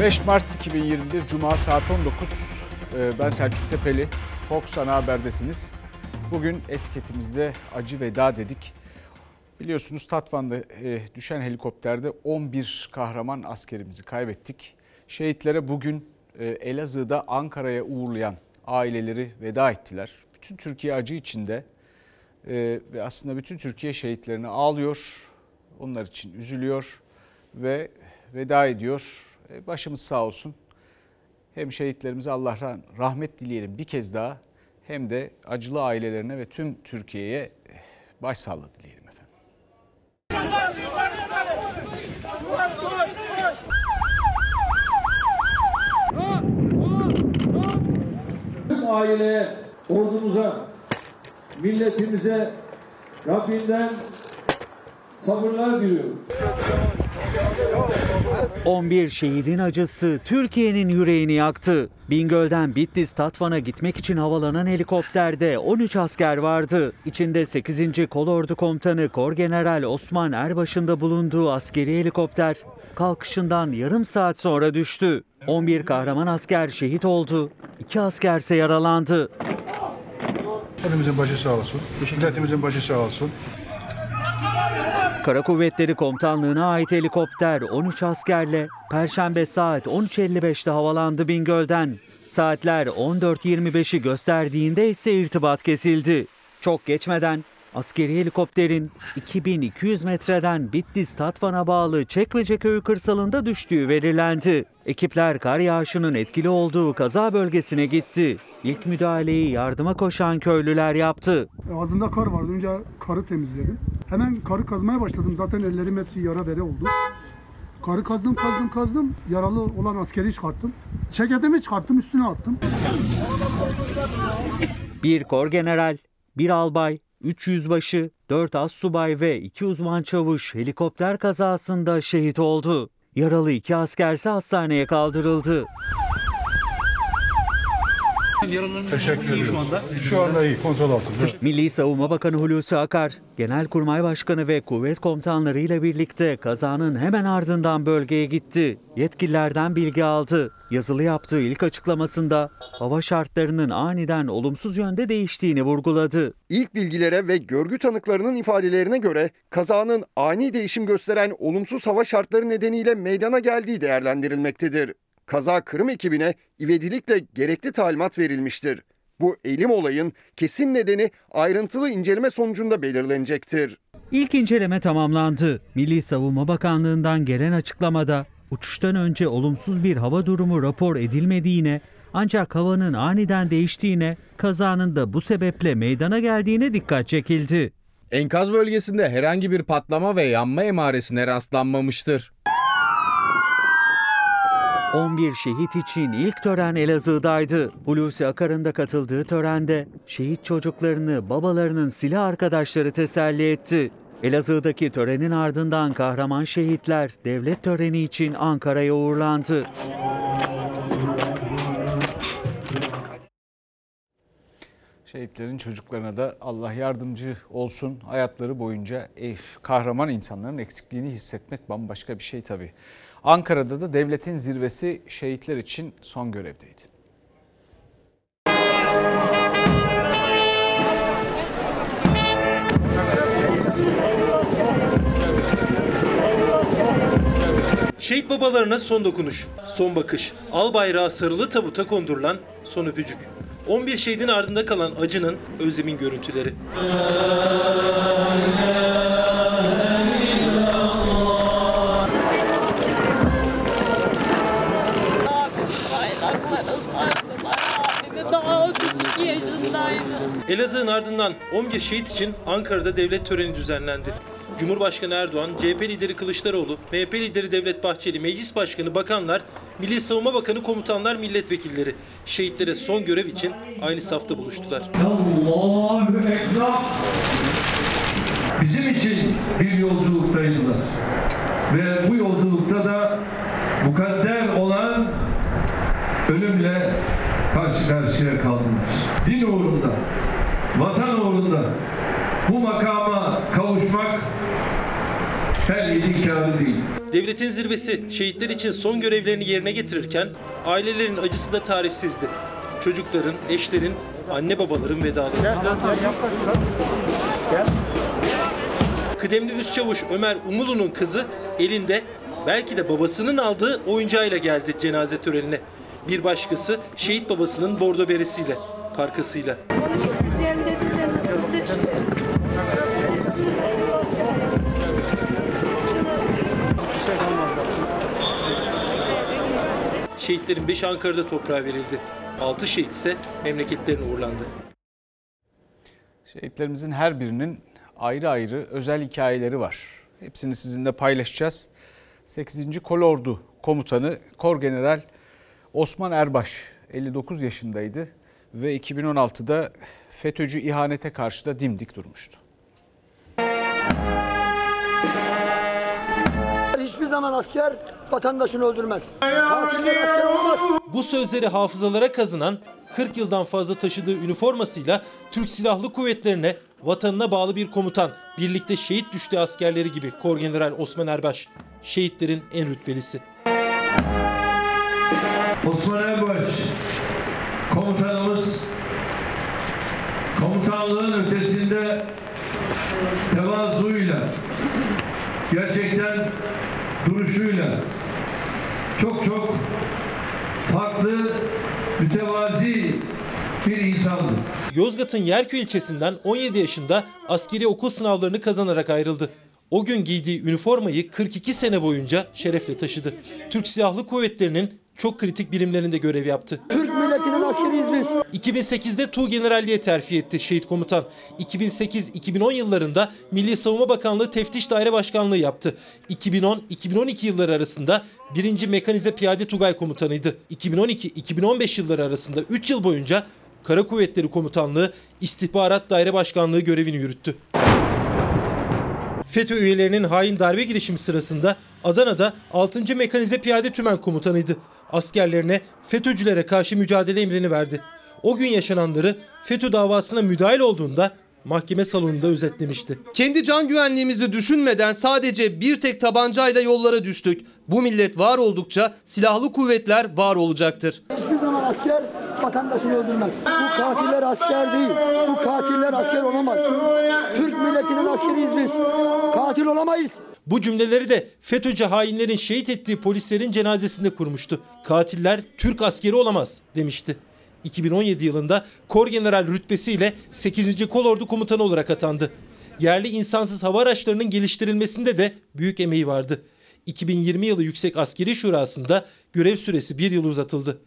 5 Mart 2021 Cuma saat 19. Ee, Ben Selçuk Tepeli. Fox Ana Haber'desiniz. Bugün etiketimizde acı veda dedik. Biliyorsunuz Tatvan'da e, düşen helikopterde 11 kahraman askerimizi kaybettik. Şehitlere bugün e, Elazığ'da Ankara'ya uğurlayan aileleri veda ettiler. Bütün Türkiye acı içinde e, ve aslında bütün Türkiye şehitlerini ağlıyor. Onlar için üzülüyor ve veda ediyor. E, Başımız sağ olsun. Hem şehitlerimize Allah rahmet dileyelim bir kez daha hem de acılı ailelerine ve tüm Türkiye'ye eh, başsağlığı dileyelim efendim. Tüm aileye, ordumuza, milletimize Rabbinden sabırlar diliyorum. 11 şehidin acısı Türkiye'nin yüreğini yaktı. Bingöl'den Bitlis Tatvan'a gitmek için havalanan helikopterde 13 asker vardı. İçinde 8. Kolordu Komutanı Korgeneral Osman Erbaş'ın da bulunduğu askeri helikopter kalkışından yarım saat sonra düştü. 11 kahraman asker şehit oldu. 2 askerse yaralandı. Hepimizin başı sağ olsun. Milletimizin başı sağ olsun. Kara Kuvvetleri Komutanlığı'na ait helikopter 13 askerle Perşembe saat 13.55'te havalandı Bingöl'den. Saatler 14.25'i gösterdiğinde ise irtibat kesildi. Çok geçmeden askeri helikopterin 2200 metreden Bitlis Tatvan'a bağlı Çekmeceköy kırsalında düştüğü belirlendi. Ekipler kar yağışının etkili olduğu kaza bölgesine gitti. İlk müdahaleyi yardıma koşan köylüler yaptı. Ağzında kar vardı. Önce karı temizledim. Hemen karı kazmaya başladım. Zaten ellerim hepsi yara bere oldu. Karı kazdım, kazdım, kazdım. Yaralı olan askeri çıkarttım. Ceketimi çıkarttım, üstüne attım. Bir korgeneral, bir albay, 3 yüzbaşı, 4 assubay ve 2 uzman çavuş helikopter kazasında şehit oldu. Yaralı iki askerse hastaneye kaldırıldı. Teşekkür ederim. Şu anda. Şu anda iyi. Kontrol altında. Milli Savunma Bakanı Hulusi Akar, Genelkurmay Başkanı ve kuvvet komutanlarıyla birlikte kazanın hemen ardından bölgeye gitti. Yetkililerden bilgi aldı. Yazılı yaptığı ilk açıklamasında hava şartlarının aniden olumsuz yönde değiştiğini vurguladı. İlk bilgilere ve görgü tanıklarının ifadelerine göre kazanın ani değişim gösteren olumsuz hava şartları nedeniyle meydana geldiği değerlendirilmektedir. Kaza Kırım ekibine ivedilikle gerekli talimat verilmiştir. Bu elim olayın kesin nedeni ayrıntılı inceleme sonucunda belirlenecektir. İlk inceleme tamamlandı. Milli Savunma Bakanlığı'ndan gelen açıklamada uçuştan önce olumsuz bir hava durumu rapor edilmediğine ancak havanın aniden değiştiğine, kazanın da bu sebeple meydana geldiğine dikkat çekildi. Enkaz bölgesinde herhangi bir patlama ve yanma emaresine rastlanmamıştır. 11 şehit için ilk tören Elazığ'daydı. Hulusi Akar'ın da katıldığı törende şehit çocuklarını babalarının silah arkadaşları teselli etti. Elazığ'daki törenin ardından kahraman şehitler devlet töreni için Ankara'ya uğurlandı. Şehitlerin çocuklarına da Allah yardımcı olsun. Hayatları boyunca eh, kahraman insanların eksikliğini hissetmek bambaşka bir şey tabii. Ankara'da da devletin zirvesi şehitler için son görevdeydi. Şehit babalarına son dokunuş, son bakış, al bayrağı sarılı tabuta kondurulan son öpücük. 11 şehidin ardında kalan acının, özlemin görüntüleri. Daha 32 yaşındaydı. Elazığ'ın ardından 11 şehit için Ankara'da devlet töreni düzenlendi. Cumhurbaşkanı Erdoğan, CHP lideri Kılıçdaroğlu, MHP lideri Devlet Bahçeli, Meclis Başkanı, bakanlar, Milli Savunma Bakanı, komutanlar, milletvekilleri şehitlere son görev için aynı safta buluştular. Allahu Ekber. Bizim için bir yolculuktaydılar. Ve bu yolculukta da mukadder olan ölümle karşı karşıya kaldılar. Din uğrunda, vatan uğrunda bu makama kavuşmak her yiğidin kârı değil. Devletin zirvesi şehitler için son görevlerini yerine getirirken ailelerin acısı da tarifsizdi. Çocukların, eşlerin, anne babaların vedaları. Kıdemli üst çavuş Ömer Umulu'nun kızı elinde belki de babasının aldığı oyuncağıyla geldi cenaze törenine. Bir başkası şehit babasının bordo beresiyle, parkasıyla. Onu getireceğim dediler nasıl düştü? Şehitlerin 5 Ankara'da toprağa verildi. 6 şehit ise memleketlerine uğurlandı. Şehitlerimizin her birinin ayrı ayrı özel hikayeleri var. Hepsini sizinle paylaşacağız. 8. Kolordu Komutanı Kor General Osman Erbaş 59 yaşındaydı ve 2016'da FETÖ'cü ihanete karşı da dimdik durmuştu. Hiçbir zaman asker vatandaşını öldürmez. Katiller asker olmaz. Bu sözleri hafızalara kazınan 40 yıldan fazla taşıdığı üniformasıyla Türk Silahlı Kuvvetlerine vatanına bağlı bir komutan, birlikte şehit düştüğü askerleri gibi Korgeneral Osman Erbaş, şehitlerin en rütbelisi. Osman Erbaş komutanımız komutanlığın ötesinde tevazuyla gerçekten duruşuyla çok çok farklı mütevazi bir insandı. Yozgat'ın Yerköy ilçesinden 17 yaşında askeri okul sınavlarını kazanarak ayrıldı. O gün giydiği üniformayı 42 sene boyunca şerefle taşıdı. Türk Silahlı Kuvvetleri'nin çok kritik birimlerinde görev yaptı. Türk milletinin askeriyiz biz. 2008'de Tuğgeneralliğe terfi etti şehit komutan. 2008-2010 yıllarında Milli Savunma Bakanlığı Teftiş Daire Başkanlığı yaptı. 2010-2012 yılları arasında 1. Mekanize Piyade Tugay Komutanıydı. 2012-2015 yılları arasında 3 yıl boyunca Kara Kuvvetleri Komutanlığı İstihbarat Daire Başkanlığı görevini yürüttü. FETÖ üyelerinin hain darbe girişimi sırasında Adana'da 6. Mekanize Piyade Tümen Komutanıydı. Askerlerine FETÖ'cülere karşı mücadele emrini verdi. O gün yaşananları FETÖ davasına müdahil olduğunda mahkeme salonunda özetlemişti. Kendi can güvenliğimizi düşünmeden sadece bir tek tabancayla yollara düştük. Bu millet var oldukça silahlı kuvvetler var olacaktır. Hiçbir zaman asker vatandaşını öldürmez. Bu katiller asker değil. Bu katiller asker olamaz. Türk milletinin askeriyiz biz. Katil olamayız. Bu cümleleri de FETÖ'cü hainlerin şehit ettiği polislerin cenazesinde kurmuştu. Katiller Türk askeri olamaz demişti. 2017 yılında Kor General rütbesiyle 8. Kolordu Komutanı olarak atandı. Yerli insansız hava araçlarının geliştirilmesinde de büyük emeği vardı. 2020 yılı Yüksek Askeri Şurası'nda görev süresi bir yıl uzatıldı.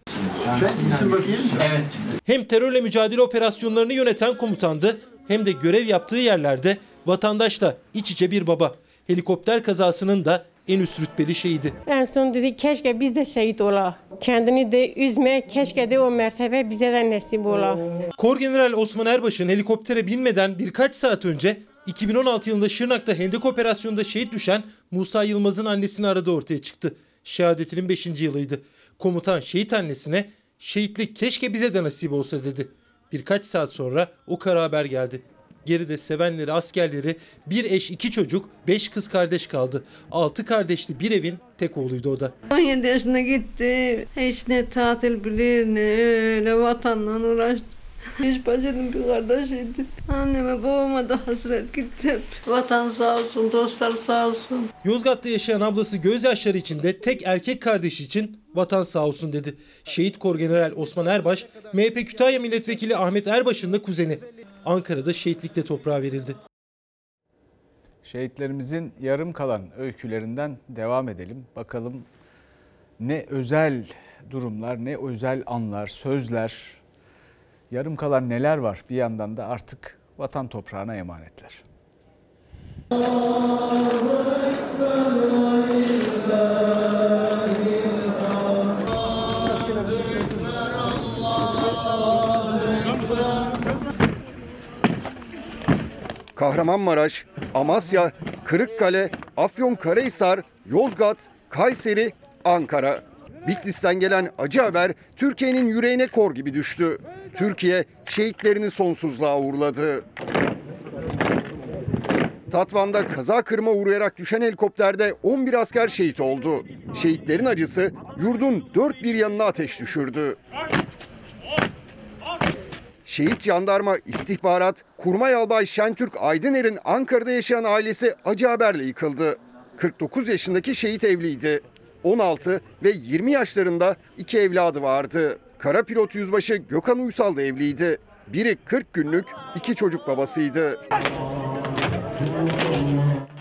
Hem terörle mücadele operasyonlarını yöneten komutandı hem de görev yaptığı yerlerde vatandaşla iç içe bir baba. Helikopter kazasının da en üst rütbeli şeydi. En son dedi keşke biz de şehit ola. Kendini de üzme keşke de o mertebe bize de nasip ola. Kor General Osman Erbaş'ın helikoptere binmeden birkaç saat önce 2016 yılında Şırnak'ta Hendek Operasyonu'nda şehit düşen Musa Yılmaz'ın annesini aradığı ortaya çıktı. Şehadetinin 5. yılıydı. Komutan şehit annesine şehitlik keşke bize de nasip olsa dedi. Birkaç saat sonra o kara haber geldi. Geride sevenleri, askerleri, bir eş, iki çocuk, beş kız kardeş kaldı. Altı kardeşli bir evin tek oğluydu o da. 17 yaşına gitti. Hiç ne tatil bilir ne öyle vatanla uğraştı. Hiç bacının bir kardeşiydi. Anneme babama da hasret gitti. Vatan sağ olsun, dostlar sağ olsun. Yozgat'ta yaşayan ablası gözyaşları içinde tek erkek kardeşi için vatan sağ olsun dedi. Şehit Kor General Osman Erbaş, MHP Kütahya Milletvekili Ahmet Erbaş'ın da kuzeni. Ankara'da şehitlikle toprağa verildi. Şehitlerimizin yarım kalan öykülerinden devam edelim. Bakalım ne özel durumlar, ne özel anlar, sözler, yarım kalan neler var bir yandan da artık vatan toprağına emanetler. Kahramanmaraş, Amasya, Kırıkkale, Afyonkarahisar, Yozgat, Kayseri, Ankara. Bitlis'ten gelen acı haber Türkiye'nin yüreğine kor gibi düştü. Türkiye şehitlerini sonsuzluğa uğurladı. Tatvan'da kaza kırma uğrayarak düşen helikopterde 11 asker şehit oldu. Şehitlerin acısı yurdun dört bir yanına ateş düşürdü. Şehit jandarma istihbarat, Kurmay Albay Şentürk Aydıner'in Ankara'da yaşayan ailesi acı haberle yıkıldı. 49 yaşındaki şehit evliydi. 16 ve 20 yaşlarında iki evladı vardı. Kara pilot yüzbaşı Gökhan Uysal da evliydi. Biri 40 günlük, iki çocuk babasıydı.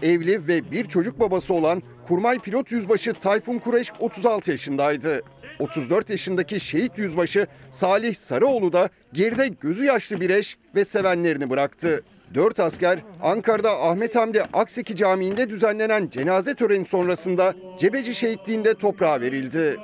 Evli ve bir çocuk babası olan Kurmay Pilot Yüzbaşı Tayfun Kureş 36 yaşındaydı. 34 yaşındaki şehit yüzbaşı Salih Sarıoğlu da geride gözü yaşlı bir eş ve sevenlerini bıraktı. Dört asker Ankara'da Ahmet Hamdi Akseki Camii'nde düzenlenen cenaze töreni sonrasında Cebeci şehitliğinde toprağa verildi.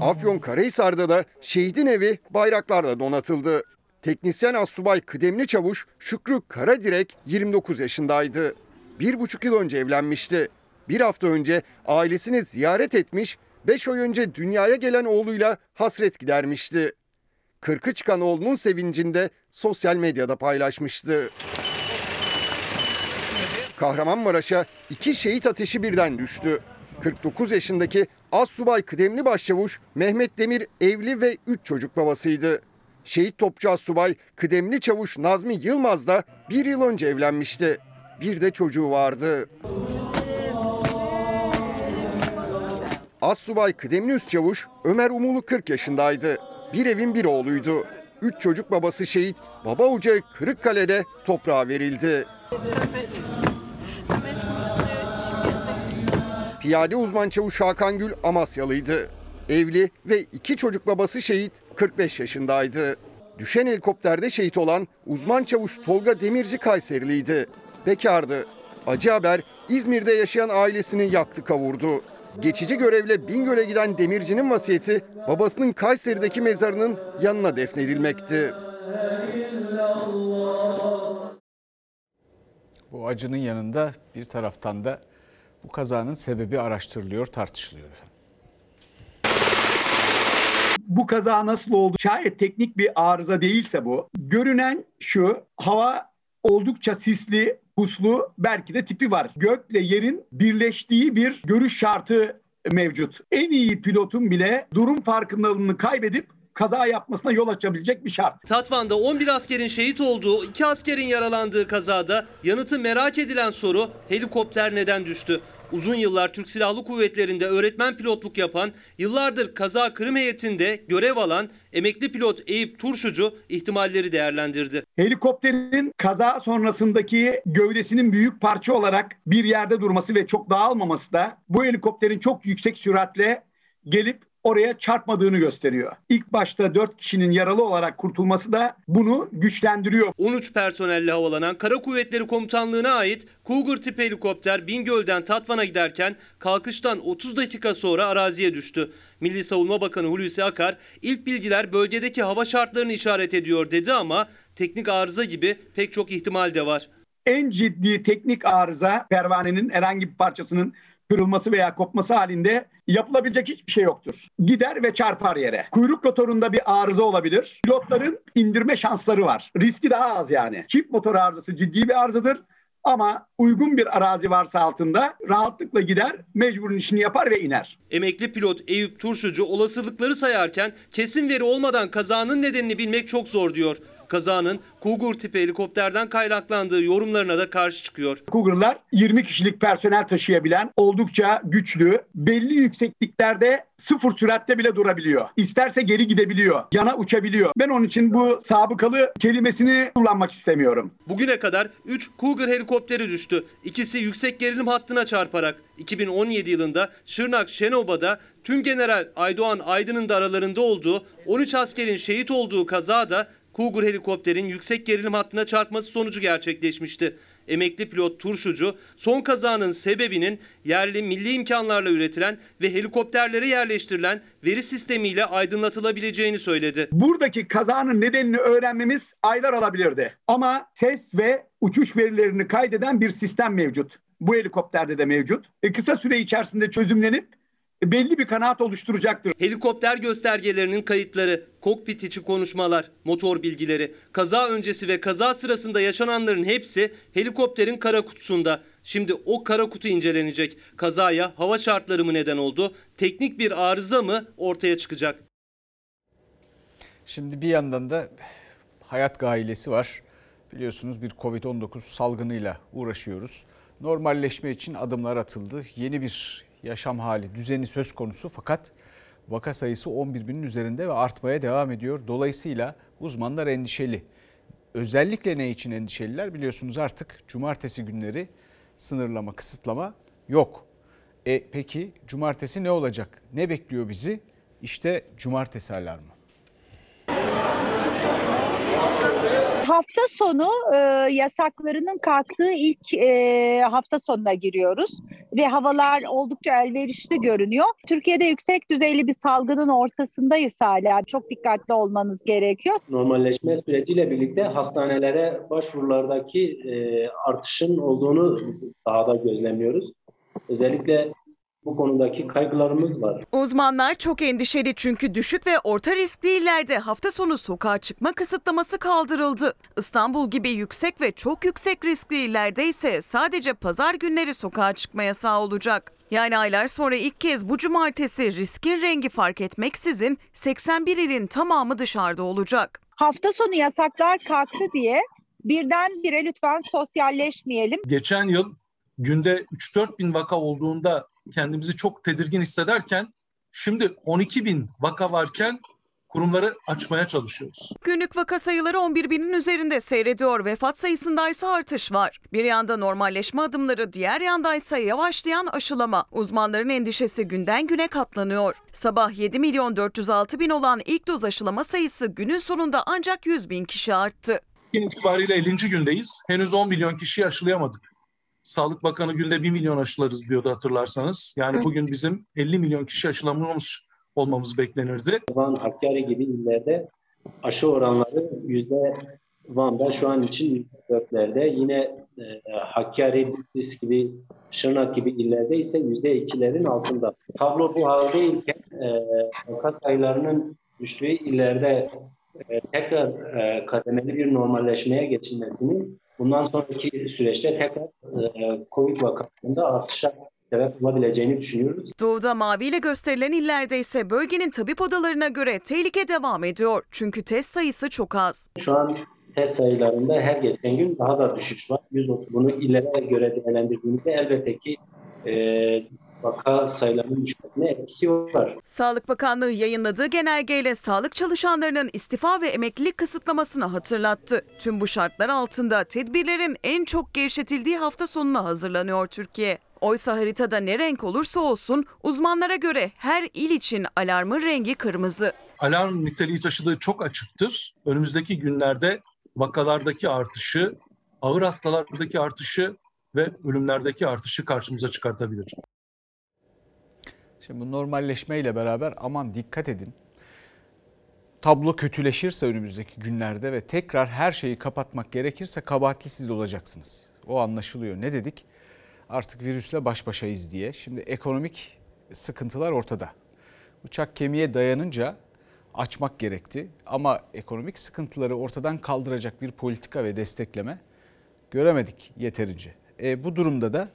Afyon Karahisar'da da şehidin evi bayraklarla donatıldı. Teknisyen assubay kıdemli çavuş Şükrü Karadirek 29 yaşındaydı. Bir buçuk yıl önce evlenmişti. Bir hafta önce ailesini ziyaret etmiş, beş ay önce dünyaya gelen oğluyla hasret gidermişti. Kırkı çıkan oğlunun sevincinde sosyal medyada paylaşmıştı. Kahramanmaraş'a iki şehit ateşi birden düştü. 49 yaşındaki Assubay Kıdemli Başçavuş Mehmet Demir evli ve 3 çocuk babasıydı. Şehit topçu Assubay Kıdemli Çavuş Nazmi Yılmaz da bir yıl önce evlenmişti. Bir de çocuğu vardı. Assubay Kıdemli Üst Çavuş Ömer Umulu 40 yaşındaydı. Bir evin bir oğluydu. Üç çocuk babası şehit baba ocağı Kırıkkale'de toprağa verildi. Piyade uzman çavuş Hakan Gül Amasyalıydı. Evli ve iki çocuk babası şehit 45 yaşındaydı. Düşen helikopterde şehit olan uzman çavuş Tolga Demirci Kayseriliydi. Bekardı. Acı haber İzmir'de yaşayan ailesini yaktı kavurdu. Geçici görevle Bingöl'e giden Demirci'nin vasiyeti babasının Kayseri'deki mezarının yanına defnedilmekti. Bu acının yanında bir taraftan da bu kazanın sebebi araştırılıyor, tartışılıyor efendim. Bu kaza nasıl oldu? Şayet teknik bir arıza değilse bu. Görünen şu hava oldukça sisli, puslu belki de tipi var. Gökle yerin birleştiği bir görüş şartı mevcut. En iyi pilotun bile durum farkındalığını kaybedip kaza yapmasına yol açabilecek bir şart. Tatvan'da 11 askerin şehit olduğu, 2 askerin yaralandığı kazada yanıtı merak edilen soru helikopter neden düştü? Uzun yıllar Türk Silahlı Kuvvetleri'nde öğretmen pilotluk yapan, yıllardır kaza kırım heyetinde görev alan emekli pilot Eyüp Turşucu ihtimalleri değerlendirdi. Helikopterin kaza sonrasındaki gövdesinin büyük parça olarak bir yerde durması ve çok dağılmaması da bu helikopterin çok yüksek süratle gelip oraya çarpmadığını gösteriyor. İlk başta 4 kişinin yaralı olarak kurtulması da bunu güçlendiriyor. 13 personelle havalanan Kara Kuvvetleri Komutanlığı'na ait Cougar tipi helikopter Bingöl'den Tatvan'a giderken kalkıştan 30 dakika sonra araziye düştü. Milli Savunma Bakanı Hulusi Akar ilk bilgiler bölgedeki hava şartlarını işaret ediyor dedi ama teknik arıza gibi pek çok ihtimal de var. En ciddi teknik arıza pervanenin herhangi bir parçasının kırılması veya kopması halinde yapılabilecek hiçbir şey yoktur. Gider ve çarpar yere. Kuyruk rotorunda bir arıza olabilir. Pilotların indirme şansları var. Riski daha az yani. Çift motor arızası ciddi bir arızadır. Ama uygun bir arazi varsa altında rahatlıkla gider, mecburun işini yapar ve iner. Emekli pilot Eyüp Turşucu olasılıkları sayarken kesin veri olmadan kazanın nedenini bilmek çok zor diyor. Kazanın Cougar tipi helikopterden kaynaklandığı yorumlarına da karşı çıkıyor. Cougar'lar 20 kişilik personel taşıyabilen oldukça güçlü, belli yüksekliklerde sıfır süratte bile durabiliyor. İsterse geri gidebiliyor, yana uçabiliyor. Ben onun için bu sabıkalı kelimesini kullanmak istemiyorum. Bugüne kadar 3 Cougar helikopteri düştü. İkisi yüksek gerilim hattına çarparak. 2017 yılında Şırnak Şenoba'da tüm General Aydoğan Aydın'ın da aralarında olduğu 13 askerin şehit olduğu kazada Cougar helikopterin yüksek gerilim hattına çarpması sonucu gerçekleşmişti. Emekli pilot Turşucu son kazanın sebebinin yerli milli imkanlarla üretilen ve helikopterlere yerleştirilen veri sistemiyle aydınlatılabileceğini söyledi. Buradaki kazanın nedenini öğrenmemiz aylar alabilirdi. Ama ses ve uçuş verilerini kaydeden bir sistem mevcut. Bu helikopterde de mevcut. E, kısa süre içerisinde çözümlenip belli bir kanaat oluşturacaktır. Helikopter göstergelerinin kayıtları kokpit içi konuşmalar, motor bilgileri, kaza öncesi ve kaza sırasında yaşananların hepsi helikopterin kara kutusunda. Şimdi o kara kutu incelenecek. Kazaya hava şartları mı neden oldu? Teknik bir arıza mı ortaya çıkacak? Şimdi bir yandan da hayat gailesi var. Biliyorsunuz bir Covid-19 salgınıyla uğraşıyoruz. Normalleşme için adımlar atıldı. Yeni bir yaşam hali, düzeni söz konusu fakat vaka sayısı 11 binin üzerinde ve artmaya devam ediyor. Dolayısıyla uzmanlar endişeli. Özellikle ne için endişeliler biliyorsunuz artık cumartesi günleri sınırlama, kısıtlama yok. E peki cumartesi ne olacak? Ne bekliyor bizi? İşte cumartesi alarmı. Hafta sonu e, yasaklarının kalktığı ilk e, hafta sonuna giriyoruz ve havalar oldukça elverişli görünüyor. Türkiye'de yüksek düzeyli bir salgının ortasındayız hala. Çok dikkatli olmanız gerekiyor. Normalleşme süreciyle birlikte hastanelere başvurulardaki e, artışın olduğunu daha da gözlemliyoruz. Özellikle bu konudaki kaygılarımız var. Uzmanlar çok endişeli çünkü düşük ve orta riskli illerde hafta sonu sokağa çıkma kısıtlaması kaldırıldı. İstanbul gibi yüksek ve çok yüksek riskli illerde ise sadece pazar günleri sokağa çıkma yasağı olacak. Yani aylar sonra ilk kez bu cumartesi riskin rengi fark etmeksizin 81 ilin tamamı dışarıda olacak. Hafta sonu yasaklar kalktı diye birdenbire lütfen sosyalleşmeyelim. Geçen yıl günde 3-4 bin vaka olduğunda kendimizi çok tedirgin hissederken şimdi 12 bin vaka varken kurumları açmaya çalışıyoruz. Günlük vaka sayıları 11 binin üzerinde seyrediyor. Vefat sayısında ise artış var. Bir yanda normalleşme adımları, diğer yanda ise yavaşlayan aşılama. Uzmanların endişesi günden güne katlanıyor. Sabah 7 milyon 406 bin olan ilk doz aşılama sayısı günün sonunda ancak 100 bin kişi arttı. Bugün itibariyle 50. gündeyiz. Henüz 10 milyon kişiyi aşılayamadık. Sağlık Bakanı günde 1 milyon aşılarız diyordu hatırlarsanız. Yani bugün bizim 50 milyon kişi aşılanmış olmamız beklenirdi. Van, Hakkari gibi illerde aşı oranları yüzde Van'da şu an için yüzde dörtlerde. Yine e, Hakkari, Bitlis gibi, Şırnak gibi illerde ise yüzde ikilerin altında. Tablo bu haldeyken e, vaka sayılarının düştüğü illerde e, tekrar e, kademeli bir normalleşmeye geçilmesini bundan sonraki süreçte tekrar e, Covid vakalarında artışa sebep olabileceğini düşünüyoruz. Doğuda maviyle gösterilen illerde ise bölgenin tabip odalarına göre tehlike devam ediyor. Çünkü test sayısı çok az. Şu an test sayılarında her geçen gün daha da düşüş var. 130 bunu illere göre değerlendirdiğimizde elbette ki e, vaka sayılarının düşmesine etkisi var. Sağlık Bakanlığı yayınladığı genelgeyle sağlık çalışanlarının istifa ve emeklilik kısıtlamasını hatırlattı. Tüm bu şartlar altında tedbirlerin en çok gevşetildiği hafta sonuna hazırlanıyor Türkiye. Oysa haritada ne renk olursa olsun uzmanlara göre her il için alarmın rengi kırmızı. Alarm niteliği taşıdığı çok açıktır. Önümüzdeki günlerde vakalardaki artışı, ağır hastalardaki artışı ve ölümlerdeki artışı karşımıza çıkartabilir. Şimdi bu normalleşmeyle beraber aman dikkat edin. Tablo kötüleşirse önümüzdeki günlerde ve tekrar her şeyi kapatmak gerekirse kabahatli siz olacaksınız. O anlaşılıyor. Ne dedik? Artık virüsle baş başayız diye. Şimdi ekonomik sıkıntılar ortada. Bıçak kemiğe dayanınca açmak gerekti. Ama ekonomik sıkıntıları ortadan kaldıracak bir politika ve destekleme göremedik yeterince. E, bu durumda da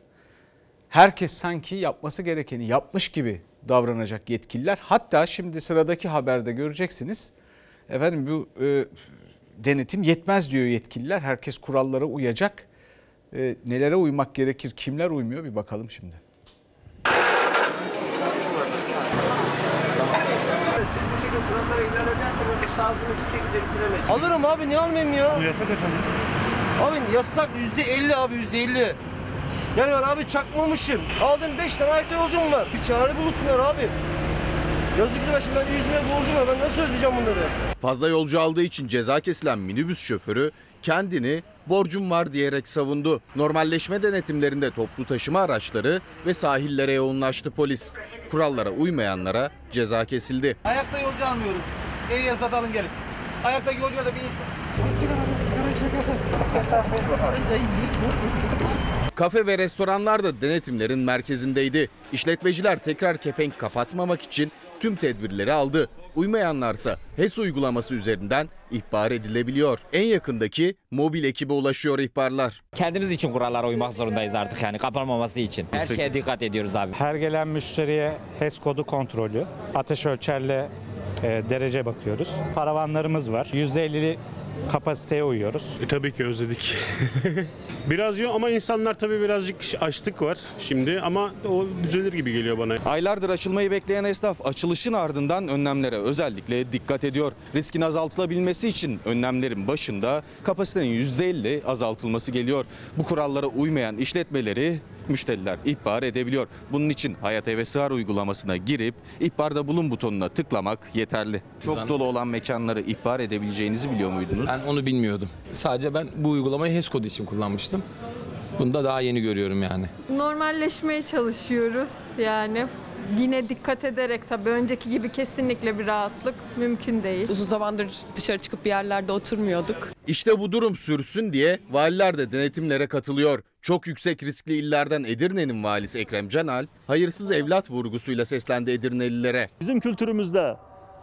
herkes sanki yapması gerekeni yapmış gibi davranacak yetkililer. Hatta şimdi sıradaki haberde göreceksiniz. Efendim bu e, denetim yetmez diyor yetkililer. Herkes kurallara uyacak. E, nelere uymak gerekir, kimler uymuyor bir bakalım şimdi. Alırım abi ne almayayım ya? Bu yasak efendim. Abi yasak yüzde elli abi yüzde elli. Yani ben abi çakmamışım. Aldım 5 tane ayakta yolcum var. Bir çare bulursunlar abi. Yazık günah şimdi ben 100 milyon borcum var. Ben nasıl ödeyeceğim bunları? Fazla yolcu aldığı için ceza kesilen minibüs şoförü kendini borcum var diyerek savundu. Normalleşme denetimlerinde toplu taşıma araçları ve sahillere yoğunlaştı polis. Kurallara uymayanlara ceza kesildi. Ayakta yolcu almıyoruz. Ehliyet alın gelin. Ayakta yolcularda bir insan. Sigara, sigara yasak. Kafe ve restoranlar da denetimlerin merkezindeydi. İşletmeciler tekrar kepenk kapatmamak için tüm tedbirleri aldı. Uymayanlarsa HES uygulaması üzerinden ihbar edilebiliyor. En yakındaki mobil ekibe ulaşıyor ihbarlar. Kendimiz için kurallara uymak zorundayız artık yani kapanmaması için. Her şeye dikkat ediyoruz abi. Her gelen müşteriye HES kodu kontrolü, ateş ölçerle e, derece bakıyoruz. Paravanlarımız var. %50'li kapasiteye uyuyoruz. E, tabii ki özledik. Biraz yok ama insanlar tabii birazcık açlık var şimdi ama o düzelir gibi geliyor bana. Aylardır açılmayı bekleyen esnaf açılışın ardından önlemlere özellikle dikkat ediyor. Riskin azaltılabilmesi için önlemlerin başında kapasitenin %50 azaltılması geliyor. Bu kurallara uymayan işletmeleri müşteriler ihbar edebiliyor. Bunun için Hayat Eve Sığar uygulamasına girip ihbarda bulun butonuna tıklamak yeterli. Çok dolu olan mekanları ihbar edebileceğinizi biliyor muydunuz? Ben onu bilmiyordum. Sadece ben bu uygulamayı HES kodu için kullanmıştım. Bunu da daha yeni görüyorum yani. Normalleşmeye çalışıyoruz yani. Yine dikkat ederek tabii önceki gibi kesinlikle bir rahatlık mümkün değil. Uzun zamandır dışarı çıkıp bir yerlerde oturmuyorduk. İşte bu durum sürsün diye valiler de denetimlere katılıyor. Çok yüksek riskli illerden Edirne'nin valisi Ekrem Canal, hayırsız evlat vurgusuyla seslendi Edirnelilere. Bizim kültürümüzde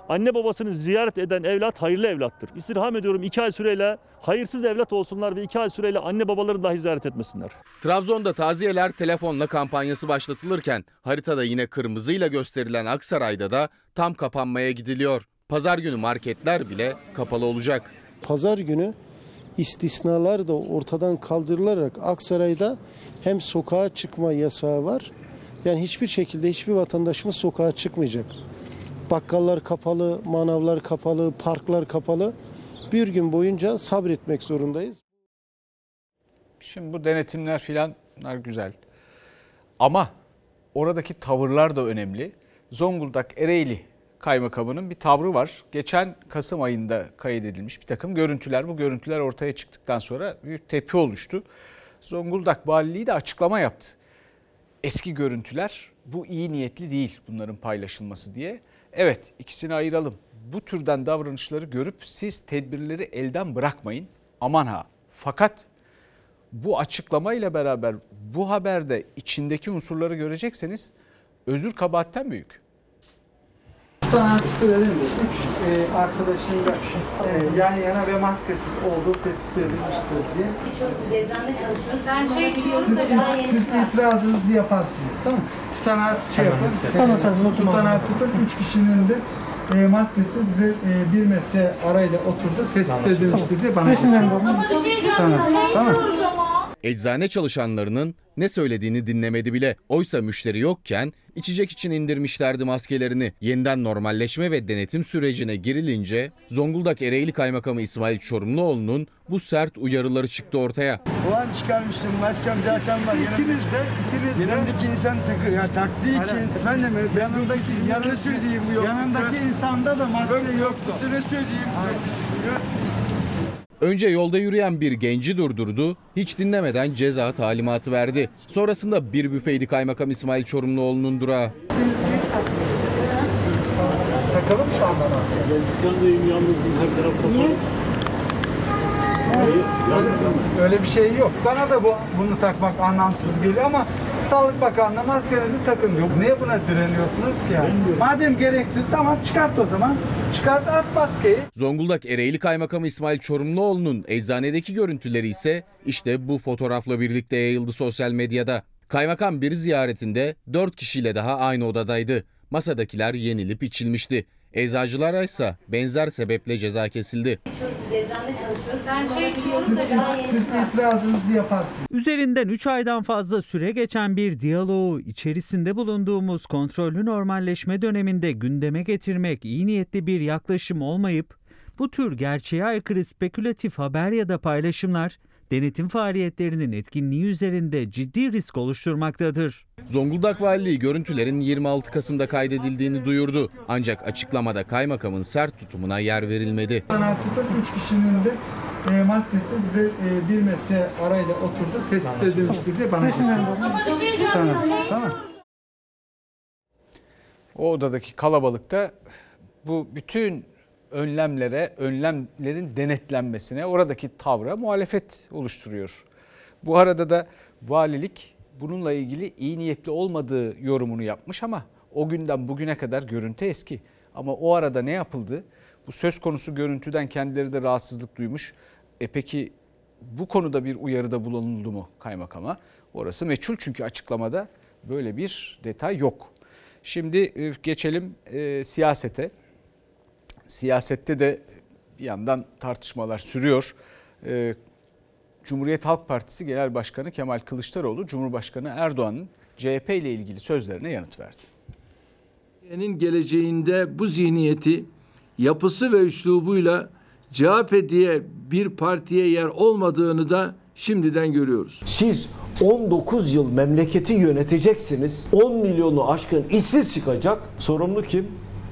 anne babasını ziyaret eden evlat hayırlı evlattır. İstirham ediyorum iki ay süreyle hayırsız evlat olsunlar ve iki ay süreyle anne babaları dahi ziyaret etmesinler. Trabzon'da taziyeler telefonla kampanyası başlatılırken haritada yine kırmızıyla gösterilen Aksaray'da da tam kapanmaya gidiliyor. Pazar günü marketler bile kapalı olacak. Pazar günü istisnalar da ortadan kaldırılarak Aksaray'da hem sokağa çıkma yasağı var. Yani hiçbir şekilde hiçbir vatandaşımız sokağa çıkmayacak. Bakkallar kapalı, manavlar kapalı, parklar kapalı. Bir gün boyunca sabretmek zorundayız. Şimdi bu denetimler filan bunlar güzel. Ama oradaki tavırlar da önemli. Zonguldak Ereğli kaymakamının bir tavrı var. Geçen Kasım ayında kaydedilmiş bir takım görüntüler. Bu görüntüler ortaya çıktıktan sonra büyük tepki oluştu. Zonguldak Valiliği de açıklama yaptı. Eski görüntüler bu iyi niyetli değil bunların paylaşılması diye. Evet ikisini ayıralım. Bu türden davranışları görüp siz tedbirleri elden bırakmayın. Aman ha. Fakat bu açıklamayla beraber bu haberde içindeki unsurları görecekseniz özür kabahatten büyük. Tutanak verir mi? Üç e, arkadaşın da e, yan yana ve maskesiz olduğu tespit edilmiştir diye. Biz eczane çalışıyoruz. Ben şey Siz, siz itirazınızı yaparsınız tamam mı? Tutanağı şey yapın. Tamam tamam. Tutanağı tutun. Üç kişinin de e, maskesiz ve e, bir metre arayla oturdu tespit edilmiştir diye bana. Tamam. Tamam. Eczane çalışanlarının ne söylediğini dinlemedi bile. Oysa müşteri yokken içecek için indirmişlerdi maskelerini. Yeniden normalleşme ve denetim sürecine girilince Zonguldak Ereğli Kaymakamı İsmail Çorumluoğlu'nun bu sert uyarıları çıktı ortaya. O an çıkarmıştım. Maskem zaten var. İkiniz de, ikiniz de. Yanımdaki insan takı, ya, taktığı için. Efendim, yanındaki, yanına söyleyeyim yok. Yanındaki insanda da maske yoktu. Ne söyleyeyim? Önce yolda yürüyen bir genci durdurdu, hiç dinlemeden ceza talimatı verdi. Sonrasında bir büfeydi Kaymakam İsmail Çorumluoğlu'nun durağı. Takalım şu anda. Yalnızım yalnızım her taraf kapalı. Öyle bir şey yok. Bana da bu bunu takmak anlamsız geliyor ama Sağlık Bakanlığı maskenizi takın diyor. Niye buna direniyorsunuz ki yani? Madem gereksiz tamam çıkart o zaman. Çıkart at maskeyi. Zonguldak Ereğli Kaymakamı İsmail Çorumluoğlu'nun eczanedeki görüntüleri ise işte bu fotoğrafla birlikte yayıldı sosyal medyada. Kaymakam bir ziyaretinde 4 kişiyle daha aynı odadaydı. Masadakiler yenilip içilmişti. Eczacılara ise benzer sebeple ceza kesildi. Biz eczane çalışıyoruz. Şey Siz itirazınızı yaparsınız. Üzerinden 3 aydan fazla süre geçen bir diyaloğu içerisinde bulunduğumuz kontrollü normalleşme döneminde gündeme getirmek iyi niyetli bir yaklaşım olmayıp bu tür gerçeğe aykırı spekülatif haber ya da paylaşımlar denetim faaliyetlerinin etkinliği üzerinde ciddi risk oluşturmaktadır. Zonguldak Valiliği görüntülerin 26 Kasım'da kaydedildiğini duyurdu. Ancak açıklamada kaymakamın sert tutumuna yer verilmedi. Tutanağı tutun. Üç kişinin de e, maskesiz ve e, bir metre arayla oturdu tespit edilmiştir diye bana. Tamam. Tamam. O odadaki kalabalıkta bu bütün önlemlere, önlemlerin denetlenmesine, oradaki tavra muhalefet oluşturuyor. Bu arada da Valilik bununla ilgili iyi niyetli olmadığı yorumunu yapmış ama o günden bugüne kadar görüntü eski. Ama o arada ne yapıldı? Bu söz konusu görüntüden kendileri de rahatsızlık duymuş. E peki bu konuda bir uyarıda bulunuldu mu kaymakama? Orası meçhul çünkü açıklamada böyle bir detay yok. Şimdi e, geçelim e, siyasete. Siyasette de bir yandan tartışmalar sürüyor. E, Cumhuriyet Halk Partisi Genel Başkanı Kemal Kılıçdaroğlu, Cumhurbaşkanı Erdoğan'ın CHP ile ilgili sözlerine yanıt verdi. Türkiye'nin geleceğinde bu zihniyeti yapısı ve üslubuyla CHP diye bir partiye yer olmadığını da şimdiden görüyoruz. Siz 19 yıl memleketi yöneteceksiniz. 10 milyonu aşkın işsiz çıkacak. Sorumlu kim?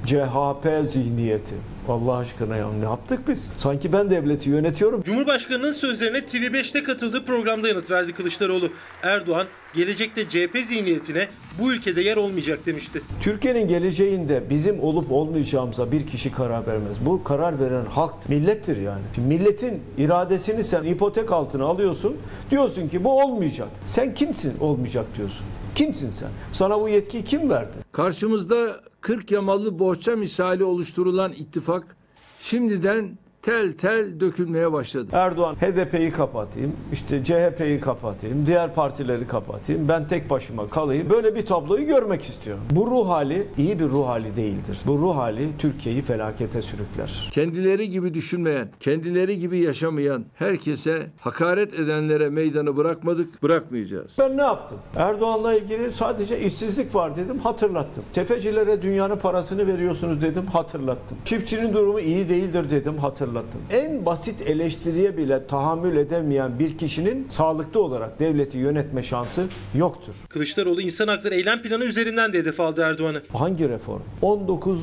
CHP zihniyeti. Allah aşkına ya ne yaptık biz? Sanki ben devleti yönetiyorum. Cumhurbaşkanının sözlerine TV5'te katıldığı programda yanıt verdi Kılıçdaroğlu. Erdoğan gelecekte CHP zihniyetine bu ülkede yer olmayacak demişti. Türkiye'nin geleceğinde bizim olup olmayacağımıza bir kişi karar vermez. Bu karar veren halk, millettir yani. Şimdi milletin iradesini sen ipotek altına alıyorsun. Diyorsun ki bu olmayacak. Sen kimsin olmayacak diyorsun. Kimsin sen? Sana bu yetkiyi kim verdi? Karşımızda 40 yamalı bohça misali oluşturulan ittifak şimdiden tel tel dökülmeye başladı. Erdoğan HDP'yi kapatayım, işte CHP'yi kapatayım, diğer partileri kapatayım, ben tek başıma kalayım. Böyle bir tabloyu görmek istiyor. Bu ruh hali iyi bir ruh hali değildir. Bu ruh hali Türkiye'yi felakete sürükler. Kendileri gibi düşünmeyen, kendileri gibi yaşamayan herkese hakaret edenlere meydanı bırakmadık, bırakmayacağız. Ben ne yaptım? Erdoğan'la ilgili sadece işsizlik var dedim, hatırlattım. Tefecilere dünyanın parasını veriyorsunuz dedim, hatırlattım. Çiftçinin durumu iyi değildir dedim, hatırlattım. En basit eleştiriye bile tahammül edemeyen bir kişinin sağlıklı olarak devleti yönetme şansı yoktur. Kılıçdaroğlu insan hakları eylem planı üzerinden de hedef aldı Erdoğan'ı. Hangi reform? 19.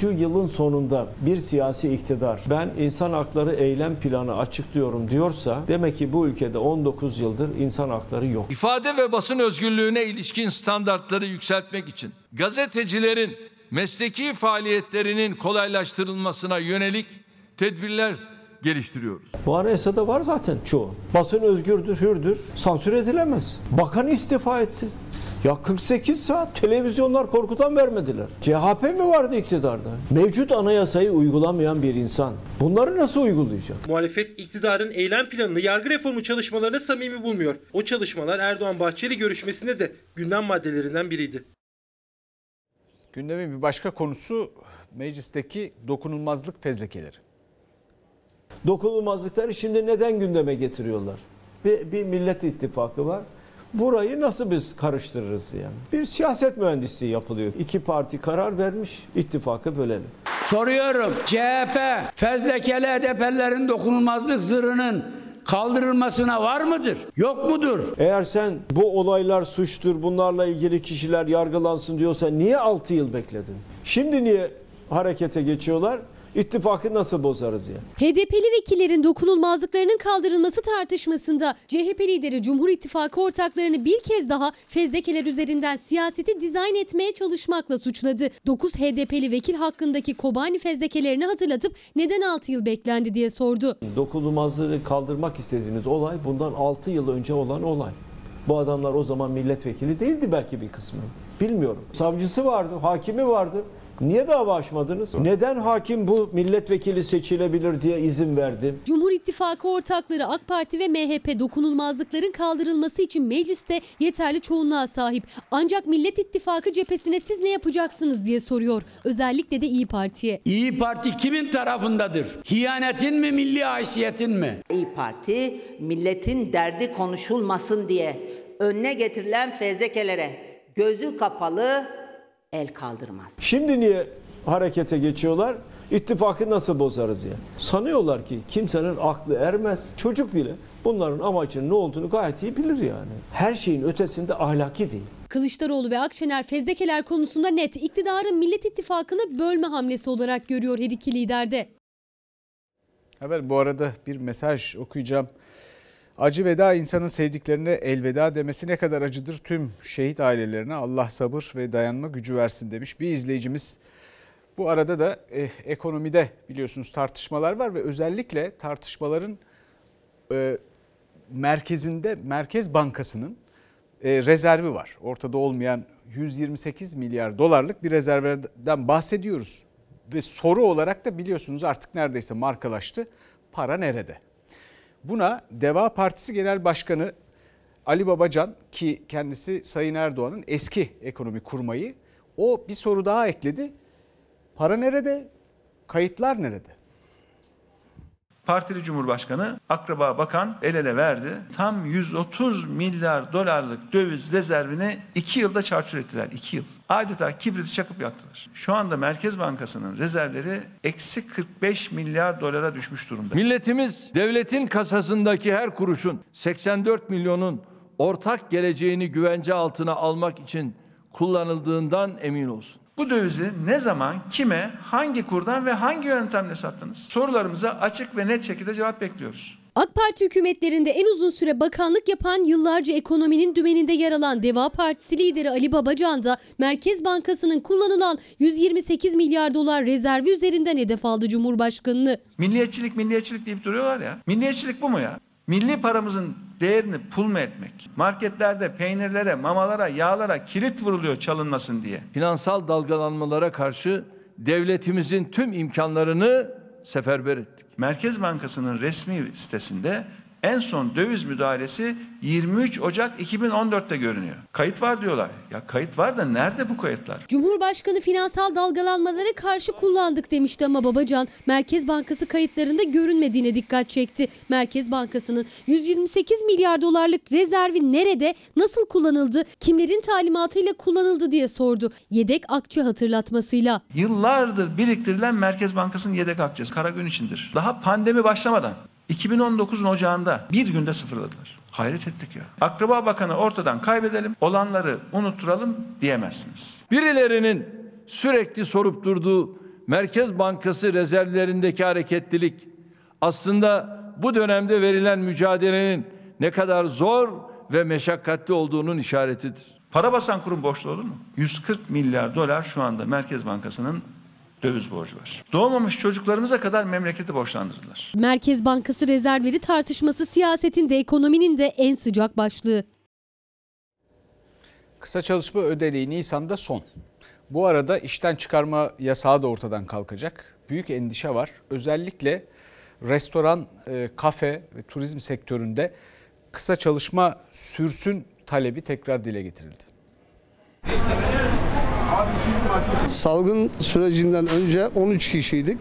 yılın sonunda bir siyasi iktidar ben insan hakları eylem planı açıklıyorum diyorsa demek ki bu ülkede 19 yıldır insan hakları yok. İfade ve basın özgürlüğüne ilişkin standartları yükseltmek için gazetecilerin mesleki faaliyetlerinin kolaylaştırılmasına yönelik tedbirler geliştiriyoruz. Bu anayasada var zaten çoğu. Basın özgürdür, hürdür, sansür edilemez. Bakan istifa etti. Ya 48 saat televizyonlar korkudan vermediler. CHP mi vardı iktidarda? Mevcut anayasayı uygulamayan bir insan. Bunları nasıl uygulayacak? Muhalefet iktidarın eylem planını yargı reformu çalışmalarına samimi bulmuyor. O çalışmalar Erdoğan-Bahçeli görüşmesinde de gündem maddelerinden biriydi. Gündemin bir başka konusu meclisteki dokunulmazlık fezlekeleri. Dokunulmazlıkları şimdi neden gündeme getiriyorlar? Bir, bir millet ittifakı var. Burayı nasıl biz karıştırırız yani? Bir siyaset mühendisliği yapılıyor. İki parti karar vermiş, ittifakı bölelim. Soruyorum CHP fezlekeli HDP'lerin dokunulmazlık zırhının kaldırılmasına var mıdır? Yok mudur? Eğer sen bu olaylar suçtur, bunlarla ilgili kişiler yargılansın diyorsa niye 6 yıl bekledin? Şimdi niye harekete geçiyorlar? İttifakı nasıl bozarız ya? HDP'li vekillerin dokunulmazlıklarının kaldırılması tartışmasında CHP lideri Cumhur İttifakı ortaklarını bir kez daha fezlekeler üzerinden siyaseti dizayn etmeye çalışmakla suçladı. 9 HDP'li vekil hakkındaki Kobani fezlekelerini hatırlatıp neden 6 yıl beklendi diye sordu. Dokunulmazlığı kaldırmak istediğiniz olay bundan 6 yıl önce olan olay. Bu adamlar o zaman milletvekili değildi belki bir kısmı. Bilmiyorum. Savcısı vardı, hakimi vardı. Niye dava açmadınız? Neden hakim bu milletvekili seçilebilir diye izin verdi? Cumhur İttifakı ortakları AK Parti ve MHP dokunulmazlıkların kaldırılması için mecliste yeterli çoğunluğa sahip. Ancak Millet İttifakı cephesine siz ne yapacaksınız diye soruyor. Özellikle de İyi Parti'ye. İyi Parti kimin tarafındadır? Hiyanetin mi milli haysiyetin mi? İyi Parti milletin derdi konuşulmasın diye önüne getirilen fezlekelere gözü kapalı el kaldırmaz. Şimdi niye harekete geçiyorlar? İttifakı nasıl bozarız ya? Sanıyorlar ki kimsenin aklı ermez. Çocuk bile bunların amacının ne olduğunu gayet iyi bilir yani. Her şeyin ötesinde ahlaki değil. Kılıçdaroğlu ve Akşener fezlekeler konusunda net iktidarın Millet İttifakı'nı bölme hamlesi olarak görüyor her iki liderde. Evet bu arada bir mesaj okuyacağım. Acı veda insanın sevdiklerine elveda demesi ne kadar acıdır tüm şehit ailelerine Allah sabır ve dayanma gücü versin demiş bir izleyicimiz. Bu arada da e, ekonomide biliyorsunuz tartışmalar var ve özellikle tartışmaların e, merkezinde Merkez Bankası'nın e, rezervi var. Ortada olmayan 128 milyar dolarlık bir rezervden bahsediyoruz. Ve soru olarak da biliyorsunuz artık neredeyse markalaştı. Para nerede? Buna Deva Partisi Genel Başkanı Ali Babacan ki kendisi Sayın Erdoğan'ın eski ekonomi kurmayı o bir soru daha ekledi. Para nerede? Kayıtlar nerede? Partili Cumhurbaşkanı akraba bakan el ele verdi. Tam 130 milyar dolarlık döviz rezervini 2 yılda çarçur ettiler. 2 yıl. Adeta kibriti çakıp yaktılar. Şu anda Merkez Bankası'nın rezervleri eksi 45 milyar dolara düşmüş durumda. Milletimiz devletin kasasındaki her kuruşun 84 milyonun ortak geleceğini güvence altına almak için kullanıldığından emin olsun. Bu dövizi ne zaman, kime, hangi kurdan ve hangi yöntemle sattınız? Sorularımıza açık ve net şekilde cevap bekliyoruz. AK Parti hükümetlerinde en uzun süre bakanlık yapan yıllarca ekonominin dümeninde yer alan Deva Partisi lideri Ali Babacan da Merkez Bankası'nın kullanılan 128 milyar dolar rezervi üzerinden hedef aldı Cumhurbaşkanı'nı. Milliyetçilik, milliyetçilik deyip duruyorlar ya. Milliyetçilik bu mu ya? Milli paramızın değerini pul mu etmek? Marketlerde peynirlere, mamalara, yağlara kilit vuruluyor çalınmasın diye. Finansal dalgalanmalara karşı devletimizin tüm imkanlarını seferber ettik. Merkez Bankası'nın resmi sitesinde en son döviz müdahalesi 23 Ocak 2014'te görünüyor. Kayıt var diyorlar. Ya kayıt var da nerede bu kayıtlar? Cumhurbaşkanı finansal dalgalanmalara karşı kullandık demişti ama Babacan Merkez Bankası kayıtlarında görünmediğine dikkat çekti. Merkez Bankası'nın 128 milyar dolarlık rezervi nerede, nasıl kullanıldı, kimlerin talimatıyla kullanıldı diye sordu. Yedek akçe hatırlatmasıyla. Yıllardır biriktirilen Merkez Bankası'nın yedek akçesi kara gün içindir. Daha pandemi başlamadan 2019'un ocağında bir günde sıfırladılar. Hayret ettik ya. Akraba bakanı ortadan kaybedelim, olanları unutturalım diyemezsiniz. Birilerinin sürekli sorup durduğu Merkez Bankası rezervlerindeki hareketlilik aslında bu dönemde verilen mücadelenin ne kadar zor ve meşakkatli olduğunun işaretidir. Para basan kurum borçlu olur mu? 140 milyar dolar şu anda Merkez Bankası'nın döviz borcu var. Doğmamış çocuklarımıza kadar memleketi borçlandırdılar. Merkez Bankası rezervleri tartışması siyasetin de ekonominin de en sıcak başlığı. Kısa çalışma ödeneği Nisan'da son. Bu arada işten çıkarma yasağı da ortadan kalkacak. Büyük endişe var. Özellikle restoran, e, kafe ve turizm sektöründe kısa çalışma sürsün talebi tekrar dile getirildi. Salgın sürecinden önce 13 kişiydik.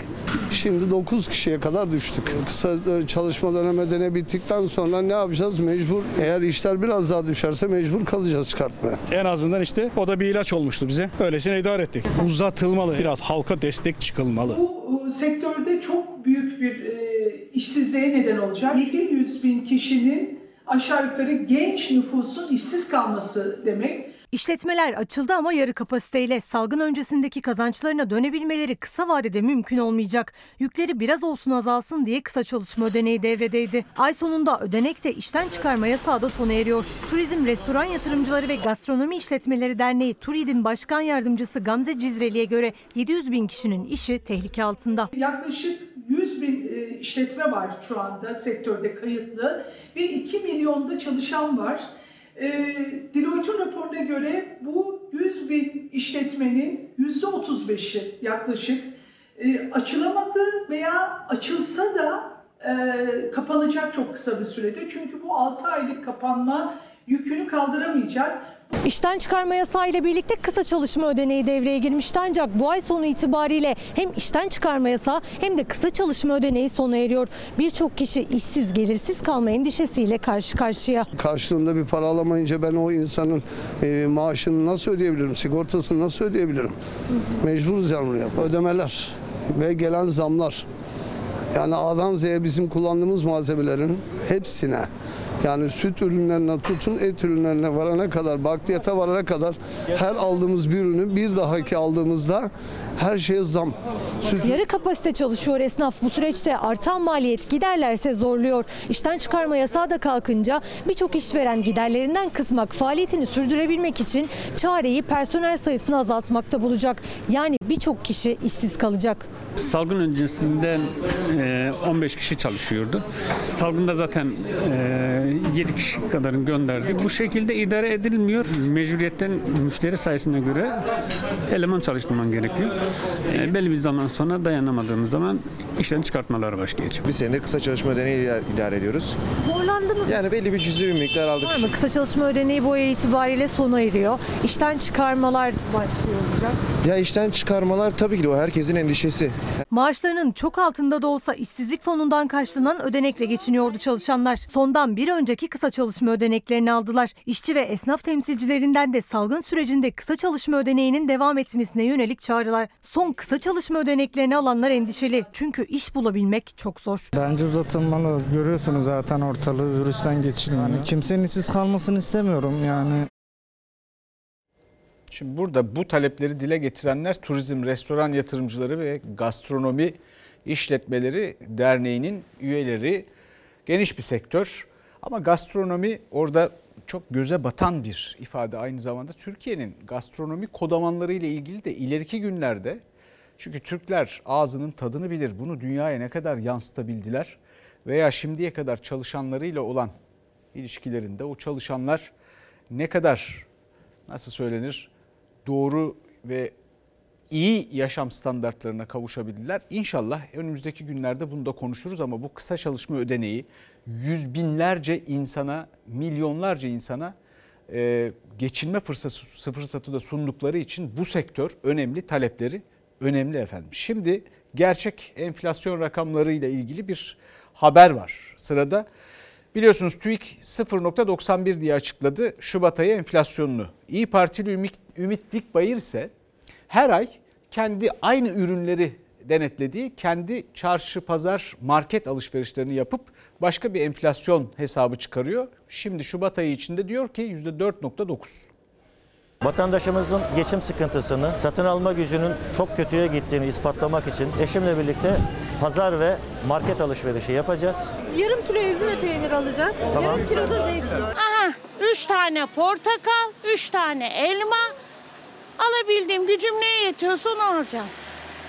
Şimdi 9 kişiye kadar düştük. Kısa çalışma dönemi ödene bittikten sonra ne yapacağız? Mecbur eğer işler biraz daha düşerse mecbur kalacağız çıkartmaya. En azından işte o da bir ilaç olmuştu bize. Öylesine idare ettik. Uzatılmalı. Biraz halka destek çıkılmalı. Bu sektörde çok büyük bir e, işsizliğe neden olacak. 700 bin kişinin aşağı yukarı genç nüfusun işsiz kalması demek. İşletmeler açıldı ama yarı kapasiteyle salgın öncesindeki kazançlarına dönebilmeleri kısa vadede mümkün olmayacak. Yükleri biraz olsun azalsın diye kısa çalışma ödeneği devredeydi. Ay sonunda ödenekte işten çıkarma yasağı da sona eriyor. Turizm, Restoran Yatırımcıları ve Gastronomi İşletmeleri Derneği TURİD'in başkan yardımcısı Gamze Cizreli'ye göre 700 bin kişinin işi tehlike altında. Yaklaşık 100 bin e, işletme var şu anda sektörde kayıtlı ve 2 milyonda çalışan var. E, Deloitte'un raporuna göre bu 100 bin işletmenin %35'i yaklaşık e, açılamadı veya açılsa da e, kapanacak çok kısa bir sürede. Çünkü bu 6 aylık kapanma yükünü kaldıramayacak. İşten çıkarma yasağı ile birlikte kısa çalışma ödeneği devreye girmişti ancak bu ay sonu itibariyle hem işten çıkarma yasağı hem de kısa çalışma ödeneği sona eriyor. Birçok kişi işsiz gelirsiz kalma endişesiyle karşı karşıya. Karşılığında bir para alamayınca ben o insanın e, maaşını nasıl ödeyebilirim? Sigortasını nasıl ödeyebilirim? Mecburuz yani bunu yap. Ödemeler ve gelen zamlar. Yani A'dan Z'ye bizim kullandığımız malzemelerin hepsine yani süt ürünlerine tutun et ürünlerine varana kadar, bakliyata varana kadar her aldığımız bir ürünü bir dahaki aldığımızda her şeye zam. Süt Yarı kapasite çalışıyor esnaf. Bu süreçte artan maliyet giderlerse zorluyor. İşten çıkarma yasağı da kalkınca birçok işveren giderlerinden kısmak, faaliyetini sürdürebilmek için çareyi personel sayısını azaltmakta bulacak. Yani birçok kişi işsiz kalacak. Salgın öncesinden e, 15 kişi çalışıyordu. Salgında zaten e, 7 kişi kadarını gönderdik. Bu şekilde idare edilmiyor. Mecburiyetten müşteri sayısına göre eleman çalıştırman gerekiyor. E, belli bir zaman sonra dayanamadığımız zaman işten çıkartmalar başlayacak. Bir senedir kısa çalışma ödeneği idare ediyoruz. Zorlandınız mı? Yani belli bir cüzi bir miktar aldık. Var mı? Kısa çalışma ödeneği bu ay itibariyle sona eriyor. İşten çıkarmalar başlıyor olacak. Ya işten çıkarmalar tabii ki de o herkesin endişesi. Maaşlarının çok altında da olsa işsizlik fonundan karşılanan ödenekle geçiniyordu çalışanlar. Sondan bir önceki kısa çalışma ödeneklerini aldılar. İşçi ve esnaf temsilcilerinden de salgın sürecinde kısa çalışma ödeneğinin devam etmesine yönelik çağrılar. Son kısa çalışma ödeneklerini alanlar endişeli. Çünkü iş bulabilmek çok zor. Bence uzatılmalı. Görüyorsunuz zaten ortalığı virüsten geçilmiyor. Yani kimsenin işsiz kalmasını istemiyorum yani. Şimdi burada bu talepleri dile getirenler turizm, restoran yatırımcıları ve gastronomi işletmeleri derneğinin üyeleri. Geniş bir sektör ama gastronomi orada çok göze batan bir ifade aynı zamanda. Türkiye'nin gastronomi kodamanları ile ilgili de ileriki günlerde çünkü Türkler ağzının tadını bilir. Bunu dünyaya ne kadar yansıtabildiler veya şimdiye kadar çalışanlarıyla olan ilişkilerinde o çalışanlar ne kadar nasıl söylenir doğru ve iyi yaşam standartlarına kavuşabildiler. İnşallah önümüzdeki günlerde bunu da konuşuruz ama bu kısa çalışma ödeneği yüz binlerce insana, milyonlarca insana e, geçinme fırsatı, fırsatı da sundukları için bu sektör önemli, talepleri önemli efendim. Şimdi gerçek enflasyon rakamları ile ilgili bir haber var sırada. Biliyorsunuz TÜİK 0.91 diye açıkladı Şubat ayı enflasyonunu. İyi Partili Ümit, Ümit Dikbayır ise her ay kendi aynı ürünleri denetlediği kendi çarşı, pazar, market alışverişlerini yapıp başka bir enflasyon hesabı çıkarıyor. Şimdi Şubat ayı içinde diyor ki %4.9. Vatandaşımızın geçim sıkıntısını, satın alma gücünün çok kötüye gittiğini ispatlamak için eşimle birlikte pazar ve market alışverişi yapacağız. Yarım kilo üzüm peynir alacağız. Tamam. Yarım kilo da zeytin. Aha, üç tane portakal, üç tane elma. Alabildiğim gücüm neye yetiyorsa onu alacağım.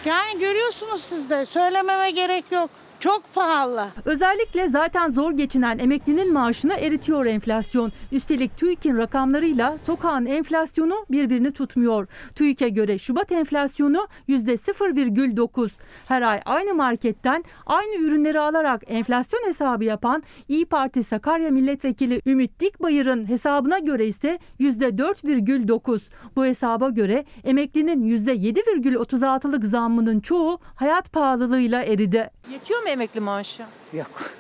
Yani görüyorsunuz siz de söylememe gerek yok. Çok pahalı. Özellikle zaten zor geçinen emeklinin maaşını eritiyor enflasyon. Üstelik TÜİK'in rakamlarıyla sokağın enflasyonu birbirini tutmuyor. TÜİK'e göre Şubat enflasyonu %0,9. Her ay aynı marketten aynı ürünleri alarak enflasyon hesabı yapan İyi Parti Sakarya Milletvekili Ümit Dikbayır'ın hesabına göre ise %4,9. Bu hesaba göre emeklinin %7,36'lık zammının çoğu hayat pahalılığıyla eridi. Yetiyor mu emekli maaşı? Yok.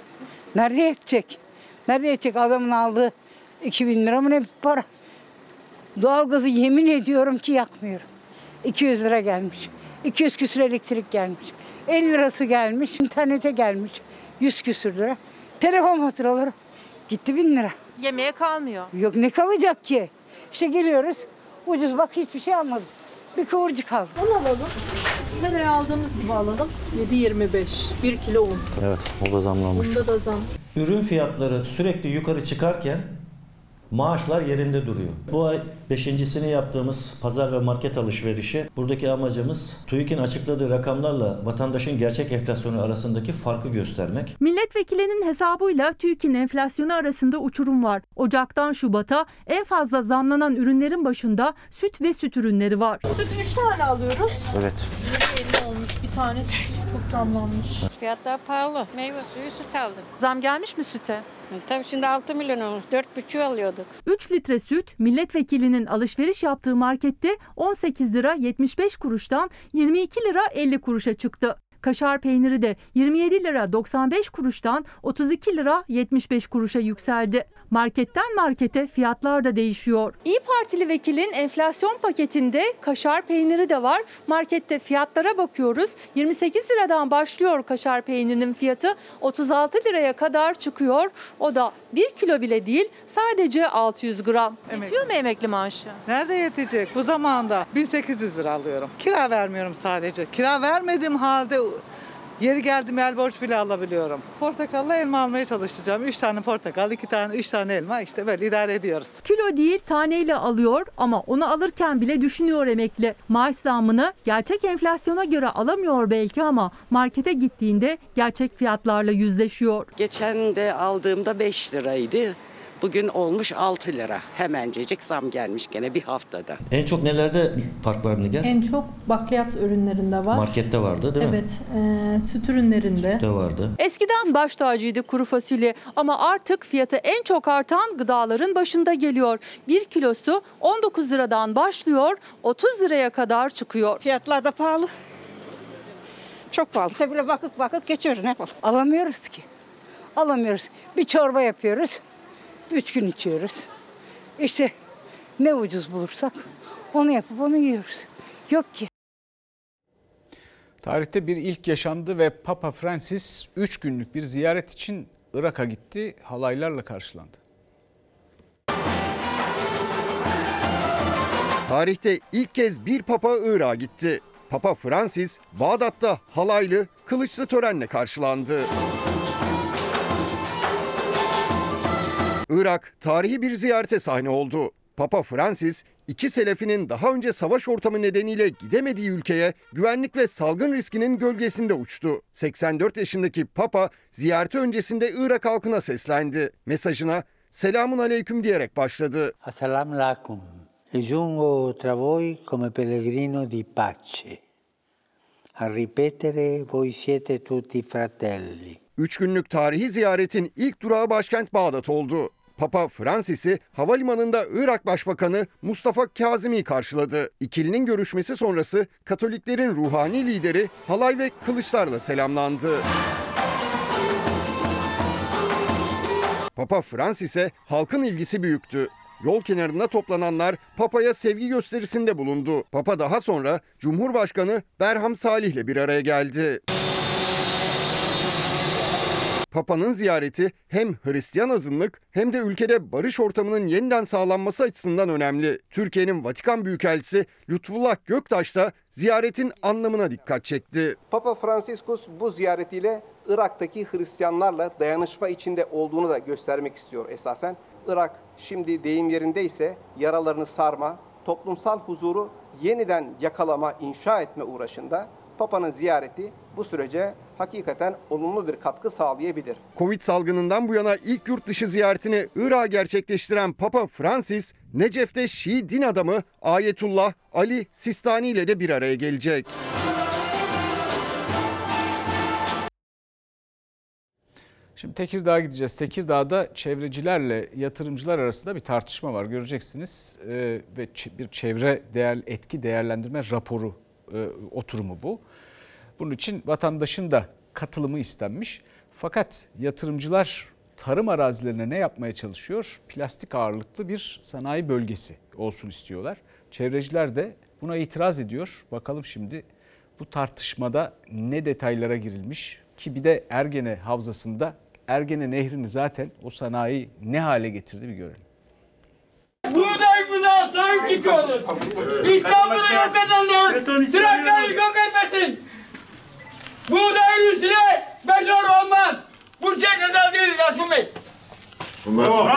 Nerede yetecek? Nerede yetecek adamın aldığı 2000 lira mı ne para? Doğalgazı yemin ediyorum ki yakmıyorum. 200 lira gelmiş. 200 küsür elektrik gelmiş. 50 lirası gelmiş. internete gelmiş. 100 küsür lira. Telefon faturaları gitti 1000 lira. Yemeğe kalmıyor. Yok ne kalacak ki? İşte geliyoruz. Ucuz bak hiçbir şey almadım. Bir kıvırcık aldım. Un alalım. Nereye aldığımız gibi alalım. 7.25. 1 kilo un. Evet, o da zamlanmış. Bunda da zam. Ürün fiyatları sürekli yukarı çıkarken maaşlar yerinde duruyor. Bu ay beşincisini yaptığımız pazar ve market alışverişi buradaki amacımız TÜİK'in açıkladığı rakamlarla vatandaşın gerçek enflasyonu arasındaki farkı göstermek. Milletvekilinin hesabıyla TÜİK'in enflasyonu arasında uçurum var. Ocaktan Şubat'a en fazla zamlanan ürünlerin başında süt ve süt ürünleri var. Süt 3 tane alıyoruz. Evet. 7.50 olmuş. Bir tane süt çok zamlanmış. Fiyatlar pahalı. Meyve suyu süt aldım. Zam gelmiş mi süte? Tabii şimdi 6 milyon olmuş. 4,5 alıyorduk. 3 litre süt milletvekilinin alışveriş yaptığı markette 18 lira 75 kuruştan 22 lira 50 kuruşa çıktı. Kaşar peyniri de 27 lira 95 kuruştan 32 lira 75 kuruşa yükseldi. Marketten markete fiyatlar da değişiyor. İyi Partili vekilin enflasyon paketinde kaşar peyniri de var. Markette fiyatlara bakıyoruz. 28 liradan başlıyor kaşar peynirinin fiyatı 36 liraya kadar çıkıyor. O da 1 kilo bile değil sadece 600 gram. Yetiyor mu emekli maaşı? Nerede yetecek? Bu zamanda 1800 lira alıyorum. Kira vermiyorum sadece. Kira vermediğim halde Yeri geldi el borç bile alabiliyorum. Portakalla elma almaya çalışacağım. 3 tane portakal, 2 tane, 3 tane elma işte böyle idare ediyoruz. Kilo değil taneyle alıyor ama onu alırken bile düşünüyor emekli. Maaş zammını gerçek enflasyona göre alamıyor belki ama markete gittiğinde gerçek fiyatlarla yüzleşiyor. Geçen de aldığımda 5 liraydı. Bugün olmuş 6 lira. Hemencecik zam gelmiş gene bir haftada. En çok nelerde fark var Nigar? En çok bakliyat ürünlerinde var. Markette vardı değil mi? Evet, e, süt ürünlerinde. De vardı. Eskiden baş tacıydı kuru fasulye ama artık fiyatı en çok artan gıdaların başında geliyor. 1 kilosu 19 liradan başlıyor 30 liraya kadar çıkıyor. Fiyatlar da pahalı. Çok pahalı. Tabii böyle bakıp bakıp geçiyoruz ne yapalım. Alamıyoruz ki. Alamıyoruz. Bir çorba yapıyoruz. Üç gün içiyoruz. İşte ne ucuz bulursak onu yapıp onu yiyoruz. Yok ki. Tarihte bir ilk yaşandı ve Papa Francis 3 günlük bir ziyaret için Irak'a gitti. Halaylarla karşılandı. Tarihte ilk kez bir papa Irak'a gitti. Papa Francis Bağdat'ta halaylı, kılıçlı törenle karşılandı. Irak tarihi bir ziyarete sahne oldu. Papa Francis, iki selefinin daha önce savaş ortamı nedeniyle gidemediği ülkeye güvenlik ve salgın riskinin gölgesinde uçtu. 84 yaşındaki Papa ziyareti öncesinde Irak halkına seslendi. Mesajına selamun aleyküm diyerek başladı. Assalamu alaikum. E giungo tra voi come pellegrino di pace. A ripetere voi siete tutti fratelli. Üç günlük tarihi ziyaretin ilk durağı başkent Bağdat oldu. Papa Francis'i havalimanında Irak Başbakanı Mustafa Kazimi karşıladı. İkilinin görüşmesi sonrası Katoliklerin ruhani lideri halay ve kılıçlarla selamlandı. Papa Francis'e halkın ilgisi büyüktü. Yol kenarında toplananlar Papa'ya sevgi gösterisinde bulundu. Papa daha sonra Cumhurbaşkanı Berham Salih'le bir araya geldi. Papa'nın ziyareti hem Hristiyan azınlık hem de ülkede barış ortamının yeniden sağlanması açısından önemli. Türkiye'nin Vatikan Büyükelçisi Lütfullah Göktaş da ziyaretin anlamına dikkat çekti. Papa Franciscus bu ziyaretiyle Irak'taki Hristiyanlarla dayanışma içinde olduğunu da göstermek istiyor esasen. Irak şimdi deyim yerindeyse yaralarını sarma, toplumsal huzuru yeniden yakalama, inşa etme uğraşında. Papa'nın ziyareti bu sürece hakikaten olumlu bir katkı sağlayabilir. Covid salgınından bu yana ilk yurt dışı ziyaretini Irak'a gerçekleştiren Papa Francis, Necef'te Şii din adamı Ayetullah Ali Sistani ile de bir araya gelecek. Şimdi Tekirdağ'a gideceğiz. Tekirdağ'da çevrecilerle yatırımcılar arasında bir tartışma var göreceksiniz. Ee, ve ç- bir çevre değer etki değerlendirme raporu e, oturumu bu. Bunun için vatandaşın da katılımı istenmiş. Fakat yatırımcılar tarım arazilerine ne yapmaya çalışıyor? Plastik ağırlıklı bir sanayi bölgesi olsun istiyorlar. Çevreciler de buna itiraz ediyor. Bakalım şimdi bu tartışmada ne detaylara girilmiş ki bir de Ergene Havzası'nda Ergene Nehri'ni zaten o sanayi ne hale getirdi bir görelim. Buğday buzağı sahip çıkıyoruz. İstanbul'u yok edenler Trakya'yı yok etmesin. Buğdayın üstüne beton olmaz. Bu çekirdeği değil Rasim Bey. Bravo.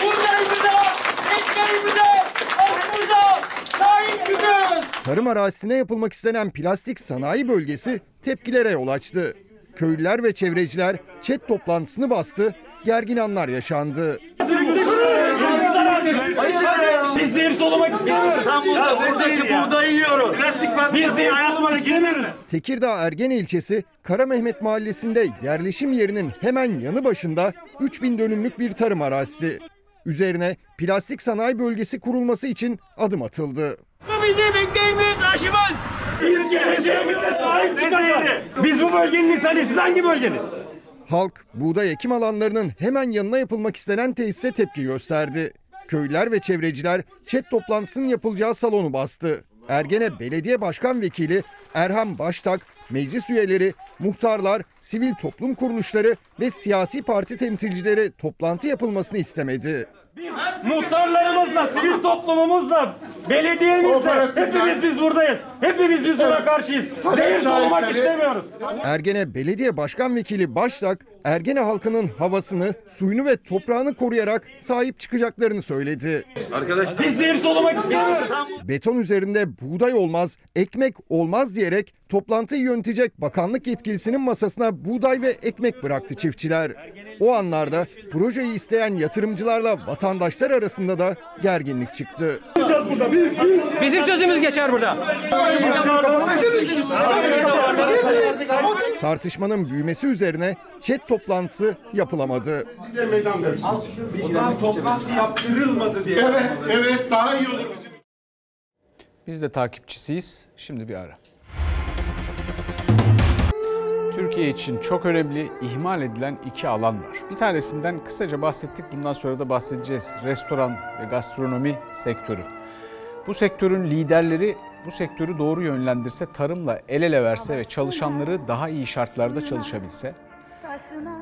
Buğdayımıza, ekmeğimize, otumuza sahip çıkıyoruz. Tarım arazisine yapılmak istenen plastik sanayi bölgesi tepkilere yol açtı. Köylüler ve çevreciler çet toplantısını bastı, gergin anlar yaşandı. Biz zehir solumak istiyoruz. İstanbul'da desek ki buğdayı yiyoruz. Plastik fabrikası hayatına girmedi. Tekirdağ Ergene ilçesi Karamehmet mahallesinde yerleşim yerinin hemen yanı başında 3000 dönümlük bir tarım arazisi. Üzerine plastik sanayi bölgesi kurulması için adım atıldı. Bu bizim ekmeğimiz, aşımız. Biz geleceğimize sahip çıkacağız. Biz bu bölgenin insanı, siz hangi bölgenin? Halk buğday ekim alanlarının hemen yanına yapılmak istenen tesise tepki gösterdi. Köylüler ve çevreciler çet toplantısının yapılacağı salonu bastı. Ergene Belediye Başkan Vekili Erhan Baştak, meclis üyeleri, muhtarlar, sivil toplum kuruluşları ve siyasi parti temsilcileri toplantı yapılmasını istemedi. Muhtarlarımızla, sivil toplumumuzla, belediyemizle hepimiz biz buradayız. Hepimiz biz buna karşıyız. Zehir solumak istemiyoruz. Ergene Belediye Başkan Vekili Baştak, Ergene halkının havasını, suyunu ve toprağını koruyarak sahip çıkacaklarını söyledi. Arkadaşlar biz zehir solumak istemiyoruz. Beton üzerinde buğday olmaz, ekmek olmaz diyerek toplantıyı yönetecek bakanlık yetkilisinin masasına buğday ve ekmek bıraktı çiftçiler. O anlarda projeyi isteyen yatırımcılarla vatandaşlar arasında da gerginlik çıktı. Bizim sözümüz geçer burada. Tartışmanın büyümesi üzerine chat toplantısı yapılamadı. toplantı yaptırılmadı diye. Evet, evet daha iyi olur. Biz de takipçisiyiz. Şimdi bir ara. Türkiye için çok önemli, ihmal edilen iki alan var. Bir tanesinden kısaca bahsettik, bundan sonra da bahsedeceğiz. Restoran ve gastronomi sektörü. Bu sektörün liderleri bu sektörü doğru yönlendirse, tarımla el ele verse ve çalışanları daha iyi şartlarda çalışabilse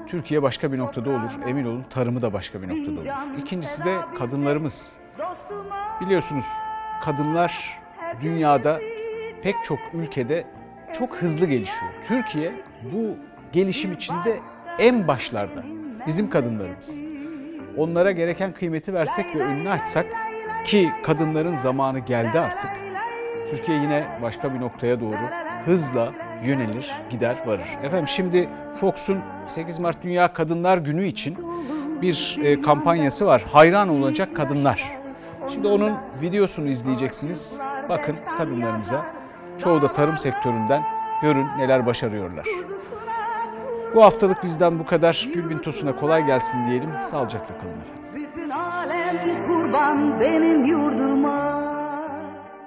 Türkiye başka bir noktada olur. Emin olun tarımı da başka bir noktada olur. İkincisi de kadınlarımız. Biliyorsunuz kadınlar dünyada pek çok ülkede çok hızlı gelişiyor. Türkiye bu gelişim içinde en başlarda. Bizim kadınlarımız. Onlara gereken kıymeti versek ve önünü açsak ki kadınların zamanı geldi artık. Türkiye yine başka bir noktaya doğru hızla yönelir, gider, varır. Efendim şimdi Fox'un 8 Mart Dünya Kadınlar Günü için bir e, kampanyası var. Hayran olacak kadınlar. Şimdi onun videosunu izleyeceksiniz. Bakın kadınlarımıza. Çoğu da tarım sektöründen görün neler başarıyorlar. Bu haftalık bizden bu kadar. Gülbin Tosun'a kolay gelsin diyelim. Sağlıcakla kalın efendim. Bütün alem kurban benim yurduma